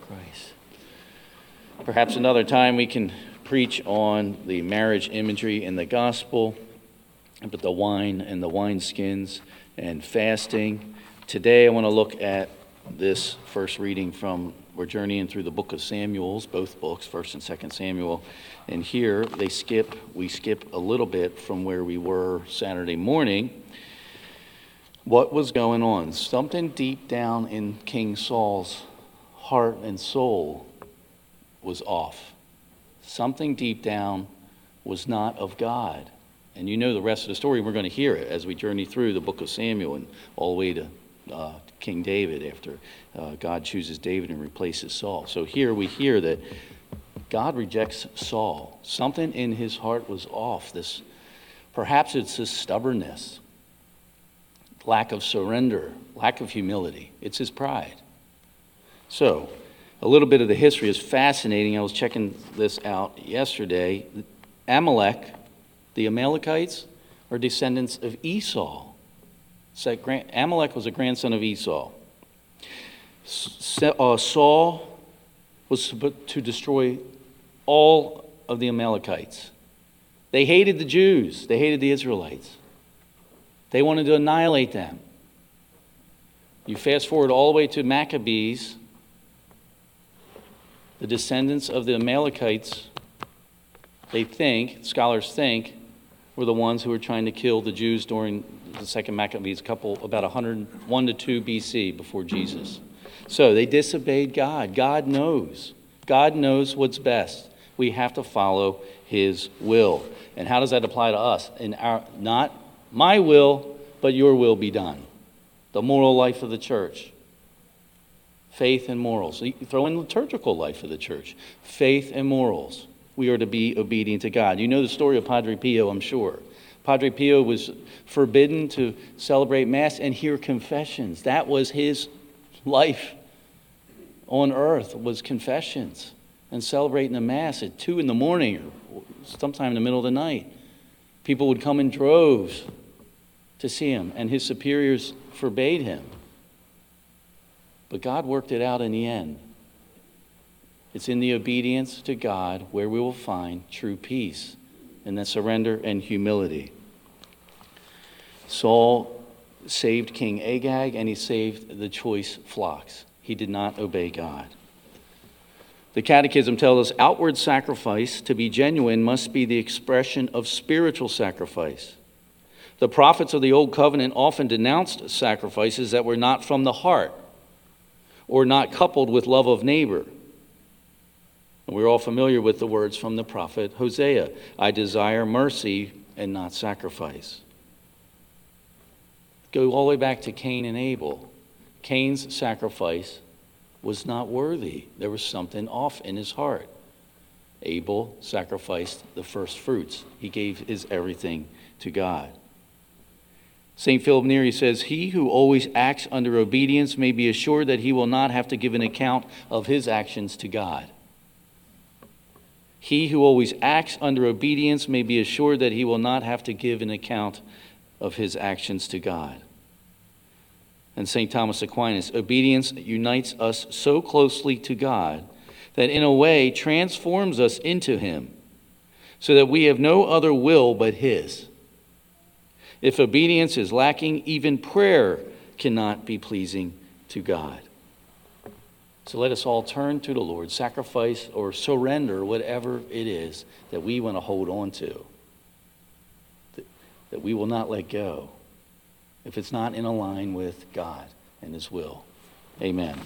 Christ. Perhaps another time we can preach on the marriage imagery in the gospel, but the wine and the wineskins and fasting. Today I want to look at this first reading from we're journeying through the book of Samuel's, both books, 1st and 2nd Samuel. And here they skip, we skip a little bit from where we were Saturday morning. What was going on? Something deep down in King Saul's heart and soul was off. Something deep down was not of God. And you know the rest of the story. We're going to hear it as we journey through the book of Samuel and all the way to uh, King David after uh, God chooses David and replaces Saul. So here we hear that God rejects Saul. Something in his heart was off. This, perhaps it's his stubbornness, lack of surrender, lack of humility. It's his pride. So, a little bit of the history is fascinating. I was checking this out yesterday. Amalek, the Amalekites, are descendants of Esau. So Amalek was a grandson of Esau. Uh, Saul was to destroy all of the Amalekites. They hated the Jews, they hated the Israelites. They wanted to annihilate them. You fast forward all the way to Maccabees, the descendants of the Amalekites, they think, scholars think, were the ones who were trying to kill the Jews during the second Maccabees, couple about 101 to 2 BC before Jesus. So they disobeyed God. God knows. God knows what's best we have to follow his will. And how does that apply to us? In our not my will, but your will be done. The moral life of the church. Faith and morals. You throw in liturgical life of the church. Faith and morals. We are to be obedient to God. You know the story of Padre Pio, I'm sure. Padre Pio was forbidden to celebrate Mass and hear confessions. That was his life on earth was confessions and celebrating the Mass at 2 in the morning or sometime in the middle of the night. People would come in droves to see him, and his superiors forbade him. But God worked it out in the end. It's in the obedience to God where we will find true peace and that surrender and humility. Saul saved King Agag and he saved the choice flocks. He did not obey God. The Catechism tells us outward sacrifice, to be genuine, must be the expression of spiritual sacrifice. The prophets of the Old Covenant often denounced sacrifices that were not from the heart or not coupled with love of neighbor. And we're all familiar with the words from the prophet Hosea I desire mercy and not sacrifice. Go all the way back to Cain and Abel. Cain's sacrifice was not worthy. There was something off in his heart. Abel sacrificed the first fruits, he gave his everything to God. St. Philip Neri says, He who always acts under obedience may be assured that he will not have to give an account of his actions to God. He who always acts under obedience may be assured that he will not have to give an account of his actions to God and St. Thomas Aquinas. Obedience unites us so closely to God that in a way transforms us into Him, so that we have no other will but His. If obedience is lacking, even prayer cannot be pleasing to God. So let us all turn to the Lord, sacrifice or surrender whatever it is that we want to hold on to, that we will not let go if it's not in line with God and His will. Amen.